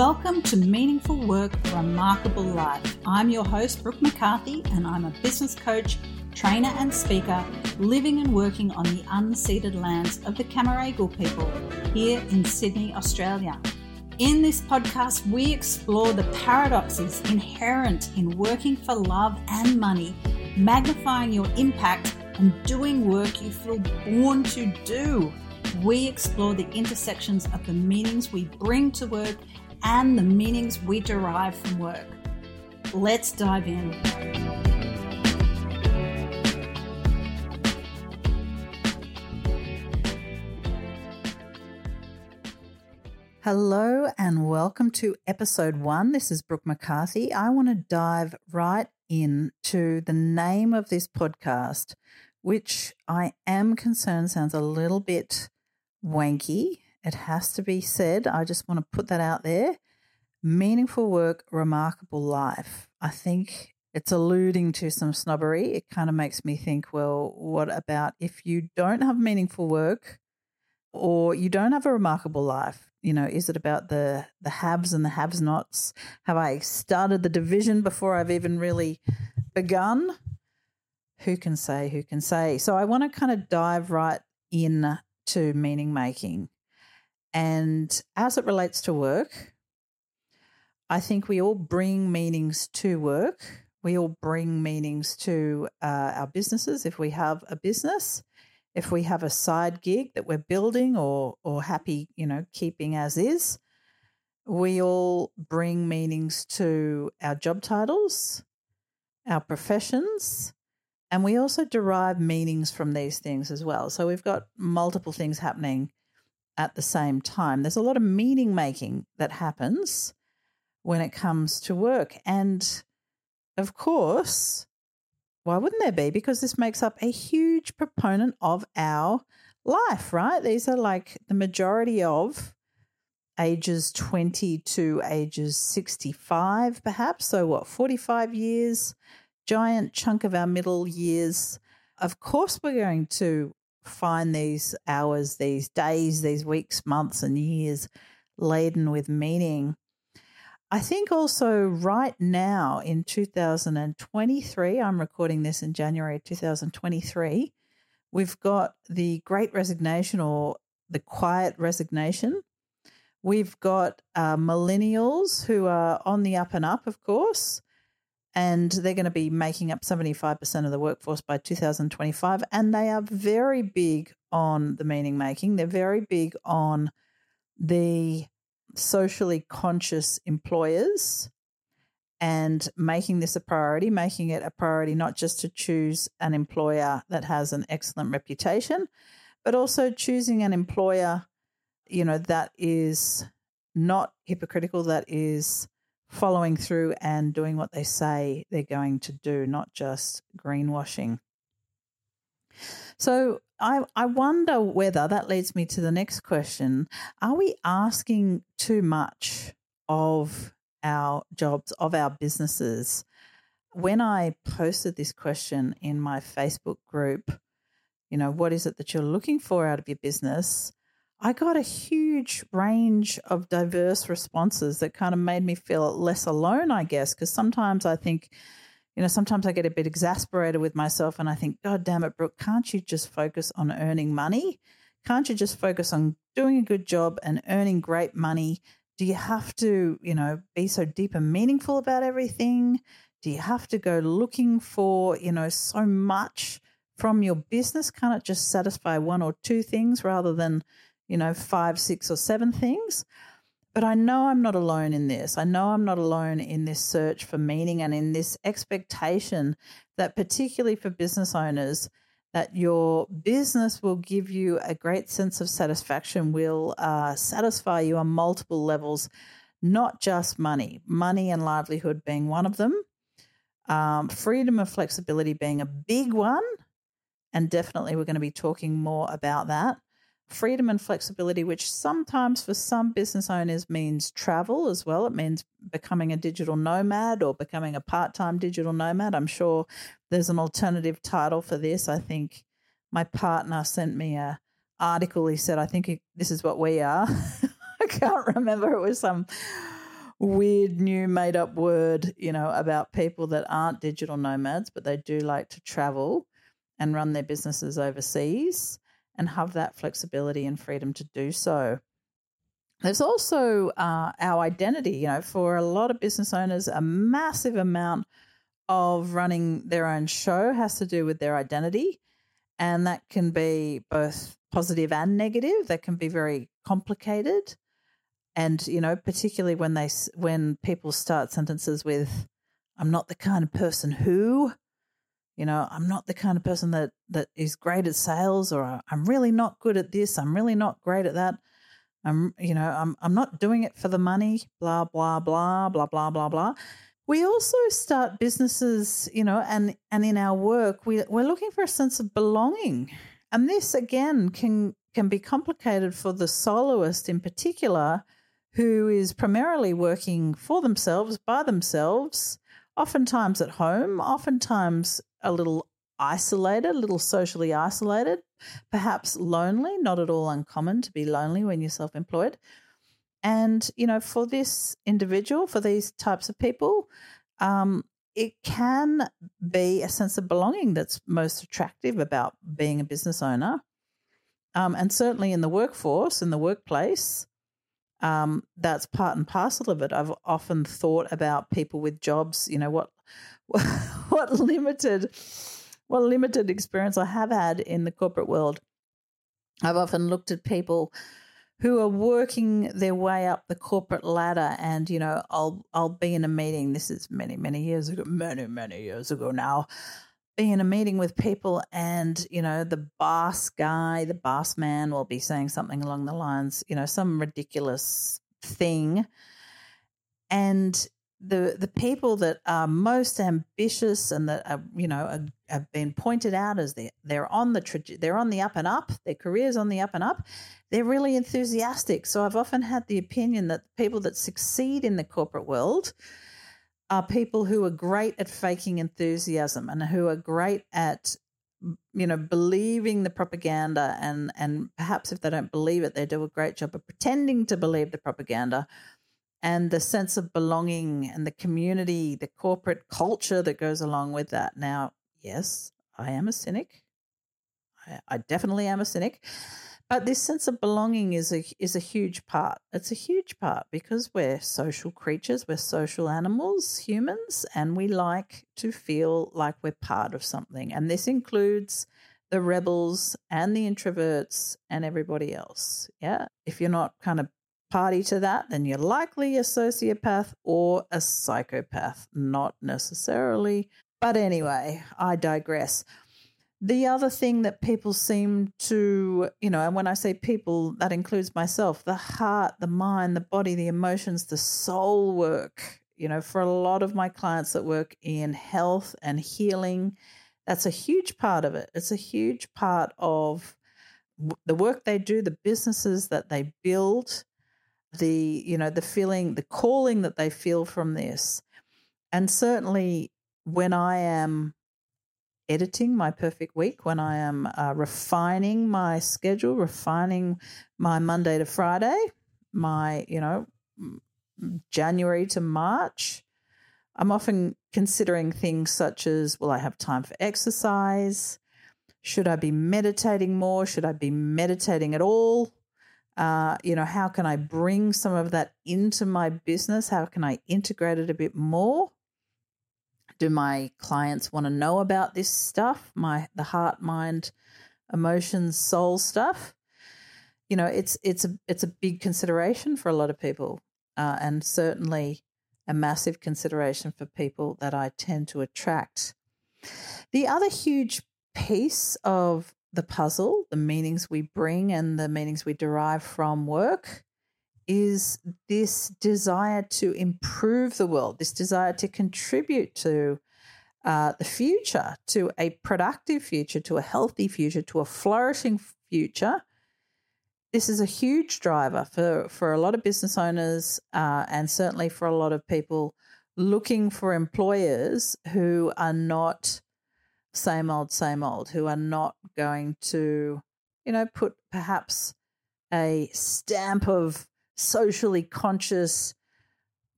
Welcome to Meaningful Work, Remarkable Life. I'm your host, Brooke McCarthy, and I'm a business coach, trainer, and speaker living and working on the unceded lands of the Cammeraygal people here in Sydney, Australia. In this podcast, we explore the paradoxes inherent in working for love and money, magnifying your impact, and doing work you feel born to do. We explore the intersections of the meanings we bring to work and the meanings we derive from work. Let's dive in. Hello and welcome to episode one. This is Brooke McCarthy. I want to dive right in to the name of this podcast, which I am concerned sounds a little bit wanky it has to be said. I just want to put that out there. Meaningful work, remarkable life. I think it's alluding to some snobbery. It kind of makes me think, well, what about if you don't have meaningful work or you don't have a remarkable life? You know, is it about the the haves and the have nots? Have I started the division before I've even really begun? Who can say? Who can say? So I want to kind of dive right in to meaning making. And as it relates to work, I think we all bring meanings to work. We all bring meanings to uh, our businesses if we have a business, if we have a side gig that we're building or or happy, you know, keeping as is. We all bring meanings to our job titles, our professions, and we also derive meanings from these things as well. So we've got multiple things happening at the same time. There's a lot of meaning making that happens when it comes to work. And of course, why wouldn't there be? Because this makes up a huge proponent of our life, right? These are like the majority of ages 20 to ages 65, perhaps. So, what, 45 years, giant chunk of our middle years. Of course, we're going to find these hours, these days, these weeks, months, and years laden with meaning. I think also right now in 2023, I'm recording this in January 2023, we've got the great resignation or the quiet resignation. We've got uh, millennials who are on the up and up, of course and they're going to be making up 75% of the workforce by 2025. And they are very big on the meaning making, they're very big on the socially conscious employers and making this a priority, making it a priority not just to choose an employer that has an excellent reputation, but also choosing an employer, you know, that is not hypocritical, that is following through and doing what they say they're going to do, not just greenwashing. So I, I wonder whether that leads me to the next question. Are we asking too much of our jobs, of our businesses? When I posted this question in my Facebook group, you know, what is it that you're looking for out of your business? I got a huge range of diverse responses that kind of made me feel less alone, I guess, because sometimes I think, you know, sometimes I get a bit exasperated with myself and I think, God damn it, Brooke, can't you just focus on earning money? Can't you just focus on doing a good job and earning great money? Do you have to, you know, be so deep and meaningful about everything? Do you have to go looking for, you know, so much from your business? Can't it just satisfy one or two things rather than, you know, five, six, or seven things. But I know I'm not alone in this. I know I'm not alone in this search for meaning and in this expectation that, particularly for business owners, that your business will give you a great sense of satisfaction, will uh, satisfy you on multiple levels, not just money, money and livelihood being one of them, um, freedom and flexibility being a big one. And definitely, we're going to be talking more about that freedom and flexibility, which sometimes for some business owners means travel as well. It means becoming a digital nomad or becoming a part time digital nomad. I'm sure there's an alternative title for this. I think my partner sent me a article. He said, I think this is what we are. I can't remember. It was some weird new made up word, you know, about people that aren't digital nomads, but they do like to travel and run their businesses overseas and have that flexibility and freedom to do so. There's also uh, our identity. You know, for a lot of business owners, a massive amount of running their own show has to do with their identity. And that can be both positive and negative. That can be very complicated. And, you know, particularly when they, when people start sentences with, I'm not the kind of person who, you know, I'm not the kind of person that, that is great at sales or I'm really not good at this. I'm really not great at that. I'm, you know, I'm, I'm not doing it for the money, blah, blah, blah, blah, blah, blah, blah. We also start businesses, you know, and and in our work, we we're looking for a sense of belonging, and this again can can be complicated for the soloist in particular, who is primarily working for themselves by themselves, oftentimes at home, oftentimes a little isolated, a little socially isolated, perhaps lonely. Not at all uncommon to be lonely when you're self employed. And, you know, for this individual, for these types of people, um, it can be a sense of belonging that's most attractive about being a business owner. Um, and certainly in the workforce, in the workplace, um, that's part and parcel of it. I've often thought about people with jobs, you know, what what limited what limited experience I have had in the corporate world. I've often looked at people who are working their way up the corporate ladder and you know I'll I'll be in a meeting this is many many years ago many many years ago now be in a meeting with people and you know the boss guy the boss man will be saying something along the lines you know some ridiculous thing and the the people that are most ambitious and that are you know are, have been pointed out as they they're on the they're on the up and up their careers on the up and up they're really enthusiastic. So i've often had the opinion that people that succeed in the corporate world are people who are great at faking enthusiasm and who are great at you know believing the propaganda and and perhaps if they don't believe it they do a great job of pretending to believe the propaganda and the sense of belonging and the community, the corporate culture that goes along with that. Now, yes, I am a cynic. I, I definitely am a cynic. But this sense of belonging is a is a huge part. It's a huge part because we're social creatures, we're social animals, humans, and we like to feel like we're part of something. And this includes the rebels and the introverts and everybody else. Yeah. If you're not kind of party to that, then you're likely a sociopath or a psychopath. Not necessarily. But anyway, I digress. The other thing that people seem to, you know, and when I say people, that includes myself, the heart, the mind, the body, the emotions, the soul work. You know, for a lot of my clients that work in health and healing, that's a huge part of it. It's a huge part of the work they do, the businesses that they build, the you know the feeling the calling that they feel from this. And certainly when i am editing my perfect week when i am uh, refining my schedule refining my monday to friday my you know january to march i'm often considering things such as will i have time for exercise? Should i be meditating more? Should i be meditating at all uh, you know, how can I bring some of that into my business? How can I integrate it a bit more? Do my clients want to know about this stuff? My the heart, mind, emotions, soul stuff. You know, it's it's a it's a big consideration for a lot of people, uh, and certainly a massive consideration for people that I tend to attract. The other huge piece of the puzzle, the meanings we bring and the meanings we derive from work, is this desire to improve the world, this desire to contribute to uh, the future, to a productive future, to a healthy future, to a flourishing future. This is a huge driver for, for a lot of business owners uh, and certainly for a lot of people looking for employers who are not same old, same old, who are not going to, you know, put perhaps a stamp of socially conscious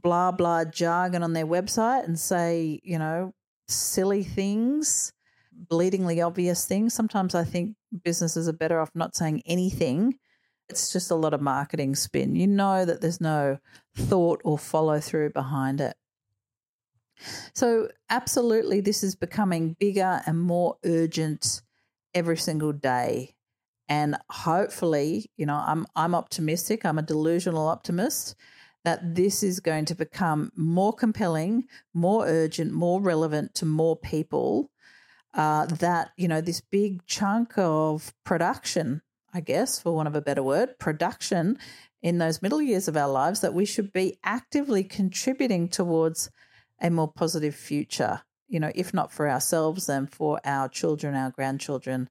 blah blah jargon on their website and say, you know, silly things, bleedingly obvious things. Sometimes I think businesses are better off not saying anything. It's just a lot of marketing spin. You know that there's no thought or follow through behind it. So, absolutely, this is becoming bigger and more urgent every single day. And hopefully, you know, I'm I'm optimistic. I'm a delusional optimist that this is going to become more compelling, more urgent, more relevant to more people. Uh, that you know, this big chunk of production, I guess, for want of a better word, production in those middle years of our lives, that we should be actively contributing towards a more positive future. You know, if not for ourselves, then for our children, our grandchildren,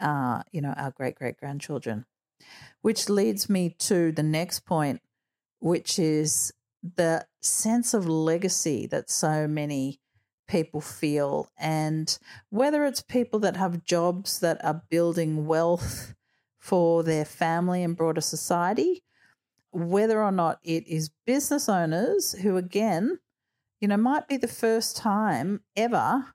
uh, you know, our great great grandchildren. Which leads me to the next point, which is the sense of legacy that so many people feel. And whether it's people that have jobs that are building wealth for their family and broader society, whether or not it is business owners who, again, you know, might be the first time ever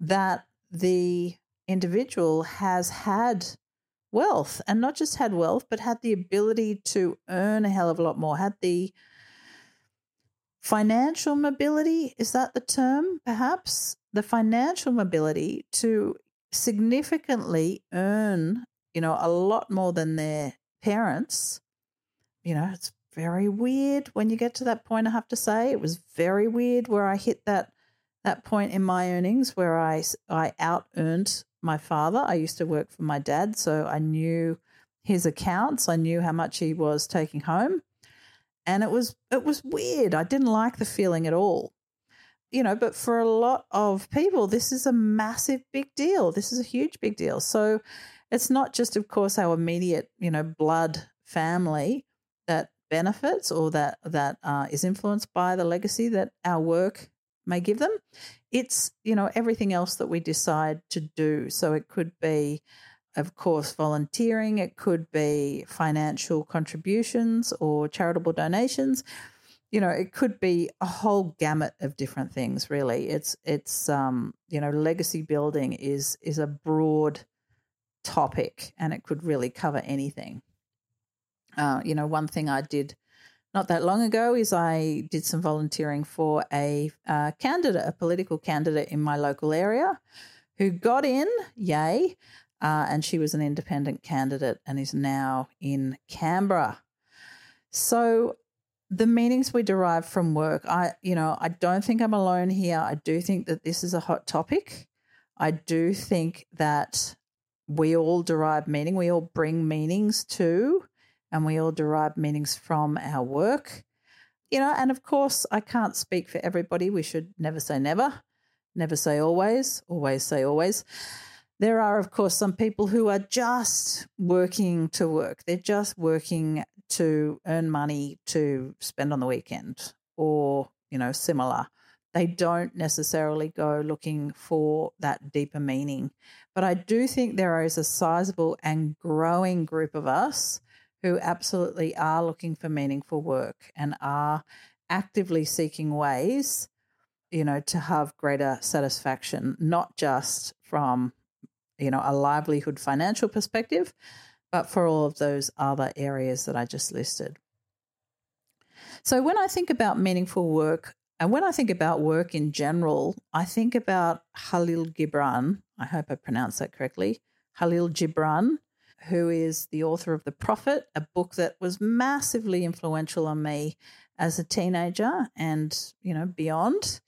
that the individual has had wealth and not just had wealth, but had the ability to earn a hell of a lot more, had the financial mobility is that the term perhaps? The financial mobility to significantly earn you know a lot more than their parents. You know it's very weird when you get to that point i have to say it was very weird where i hit that that point in my earnings where i i out earned my father. I used to work for my dad, so I knew his accounts. I knew how much he was taking home. And it was it was weird. I didn't like the feeling at all. You know, but for a lot of people this is a massive big deal. This is a huge big deal. So it's not just of course our immediate, you know, blood family benefits or that that uh, is influenced by the legacy that our work may give them. It's, you know, everything else that we decide to do. So it could be, of course, volunteering, it could be financial contributions or charitable donations. You know, it could be a whole gamut of different things, really. It's it's um, you know, legacy building is is a broad topic and it could really cover anything. Uh, you know, one thing I did not that long ago is I did some volunteering for a uh, candidate, a political candidate in my local area who got in, yay, uh, and she was an independent candidate and is now in Canberra. So the meanings we derive from work, I, you know, I don't think I'm alone here. I do think that this is a hot topic. I do think that we all derive meaning. We all bring meanings to and we all derive meanings from our work. You know, and of course, I can't speak for everybody. We should never say never, never say always, always say always. There are, of course, some people who are just working to work. They're just working to earn money to spend on the weekend or, you know, similar. They don't necessarily go looking for that deeper meaning. But I do think there is a sizable and growing group of us who absolutely are looking for meaningful work and are actively seeking ways, you know, to have greater satisfaction, not just from, you know, a livelihood financial perspective, but for all of those other areas that I just listed. So when I think about meaningful work, and when I think about work in general, I think about Halil Gibran. I hope I pronounced that correctly. Halil Gibran, who is the author of The Prophet, a book that was massively influential on me as a teenager and, you know, beyond.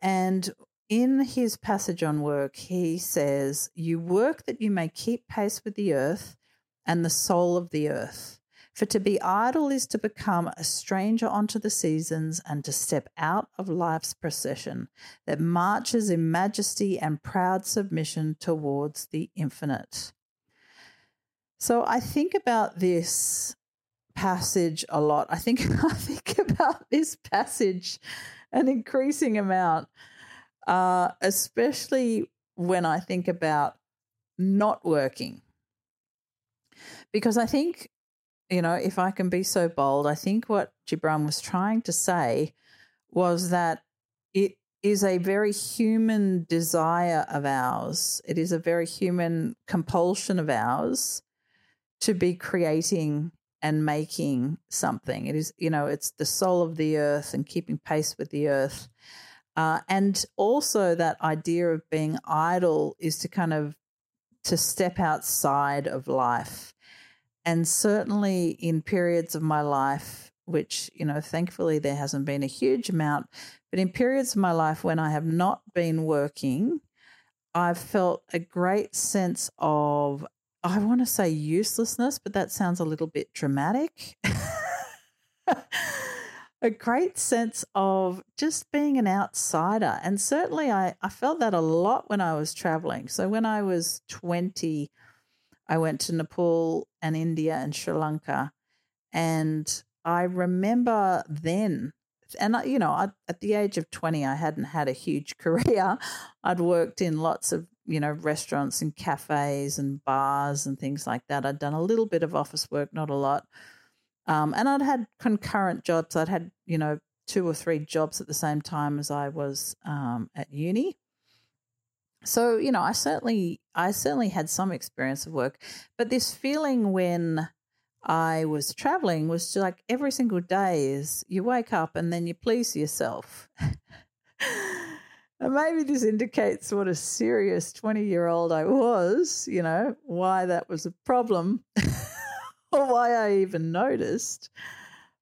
And in his passage on work, he says, You work that you may keep pace with the earth and the soul of the earth. For to be idle is to become a stranger unto the seasons and to step out of life's procession that marches in majesty and proud submission towards the infinite. So I think about this passage a lot. I think I think about this passage an increasing amount, uh, especially when I think about not working, because I think you know, if I can be so bold, I think what Gibran was trying to say was that it is a very human desire of ours. It is a very human compulsion of ours to be creating and making something. It is, you know, it's the soul of the earth and keeping pace with the earth. Uh, and also that idea of being idle is to kind of to step outside of life. And certainly in periods of my life, which, you know, thankfully there hasn't been a huge amount, but in periods of my life when I have not been working, I've felt a great sense of, I want to say uselessness, but that sounds a little bit dramatic. a great sense of just being an outsider. And certainly I, I felt that a lot when I was traveling. So when I was 20, I went to Nepal and India and Sri Lanka. And I remember then, and you know, I, at the age of 20, I hadn't had a huge career. I'd worked in lots of, you know, restaurants and cafes and bars and things like that. I'd done a little bit of office work, not a lot. Um, and I'd had concurrent jobs. I'd had, you know, two or three jobs at the same time as I was um, at uni. So, you know, I certainly I certainly had some experience of work, but this feeling when I was traveling was like every single day is you wake up and then you please yourself. and maybe this indicates what a serious 20 year old I was, you know, why that was a problem. or why I even noticed.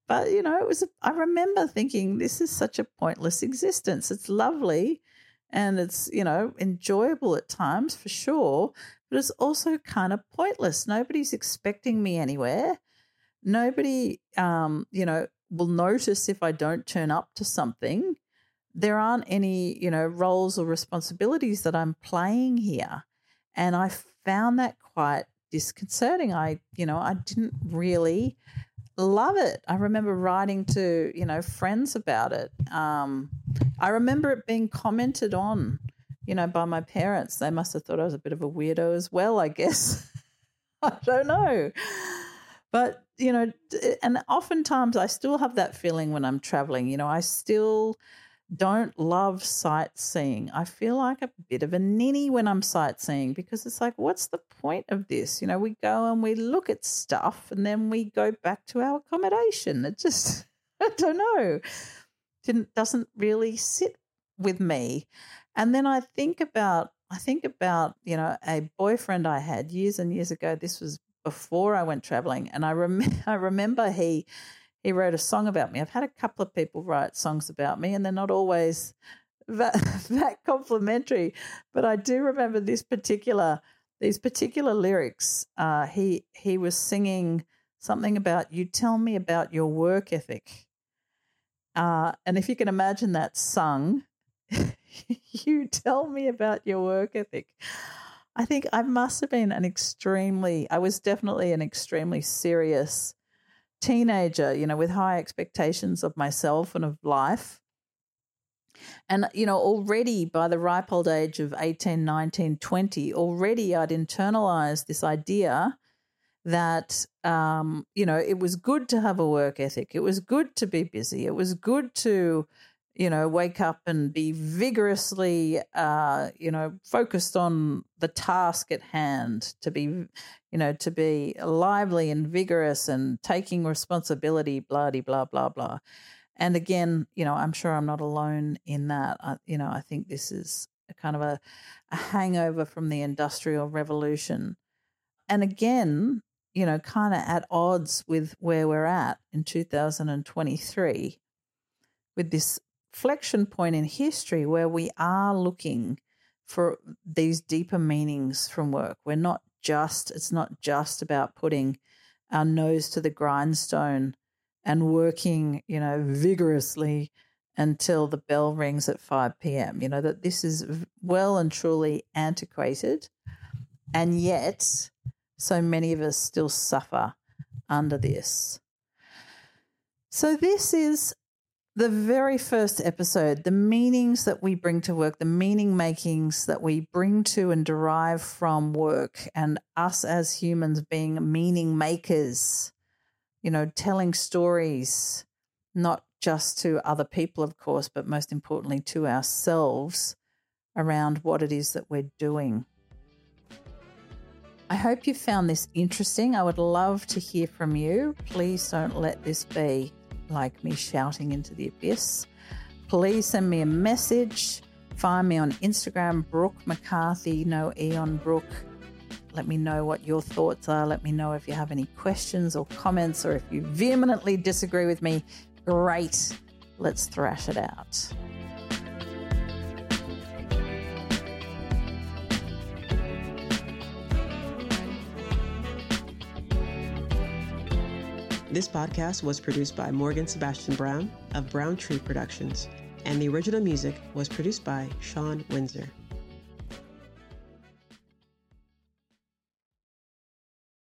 But, you know, it was, I remember thinking, this is such a pointless existence. It's lovely and it's, you know, enjoyable at times for sure, but it's also kind of pointless. Nobody's expecting me anywhere. Nobody, um, you know, will notice if I don't turn up to something. There aren't any, you know, roles or responsibilities that I'm playing here. And I found that quite disconcerting. I, you know, I didn't really love it. I remember writing to, you know, friends about it. Um, I remember it being commented on, you know, by my parents. They must have thought I was a bit of a weirdo as well, I guess. I don't know. But, you know, and oftentimes I still have that feeling when I'm traveling. You know, I still don't love sightseeing. I feel like a bit of a ninny when I'm sightseeing because it's like, what's the point of this? You know, we go and we look at stuff and then we go back to our accommodation. It just, I don't know, didn't doesn't really sit with me. And then I think about, I think about, you know, a boyfriend I had years and years ago. This was before I went traveling, and I rem- I remember he he wrote a song about me. I've had a couple of people write songs about me, and they're not always that, that complimentary. But I do remember this particular these particular lyrics. Uh, he he was singing something about you tell me about your work ethic. Uh, and if you can imagine that sung, you tell me about your work ethic. I think I must have been an extremely, I was definitely an extremely serious teenager, you know, with high expectations of myself and of life. And, you know, already by the ripe old age of 18, 19, 20, already I'd internalized this idea that, um, you know, it was good to have a work ethic. It was good to be busy. It was good to, you know, wake up and be vigorously, uh, you know, focused on the task at hand, to be, you know, to be lively and vigorous and taking responsibility, blah, blah, blah, blah. And again, you know, I'm sure I'm not alone in that. I, you know, I think this is a kind of a, a hangover from the Industrial Revolution. And again, you know, kind of at odds with where we're at in 2023 with this inflection point in history where we are looking for these deeper meanings from work. We're not just, it's not just about putting our nose to the grindstone and working, you know, vigorously until the bell rings at 5 p.m. You know, that this is well and truly antiquated. And yet, so many of us still suffer under this. So, this is the very first episode, the meanings that we bring to work, the meaning makings that we bring to and derive from work, and us as humans being meaning makers you know, telling stories, not just to other people, of course, but most importantly to ourselves around what it is that we're doing. I hope you found this interesting. I would love to hear from you. Please don't let this be like me shouting into the abyss. Please send me a message. Find me on Instagram, Brooke McCarthy, no E on Brooke. Let me know what your thoughts are. Let me know if you have any questions or comments, or if you vehemently disagree with me. Great. Let's thrash it out. This podcast was produced by Morgan Sebastian Brown of Brown Tree Productions, and the original music was produced by Sean Windsor.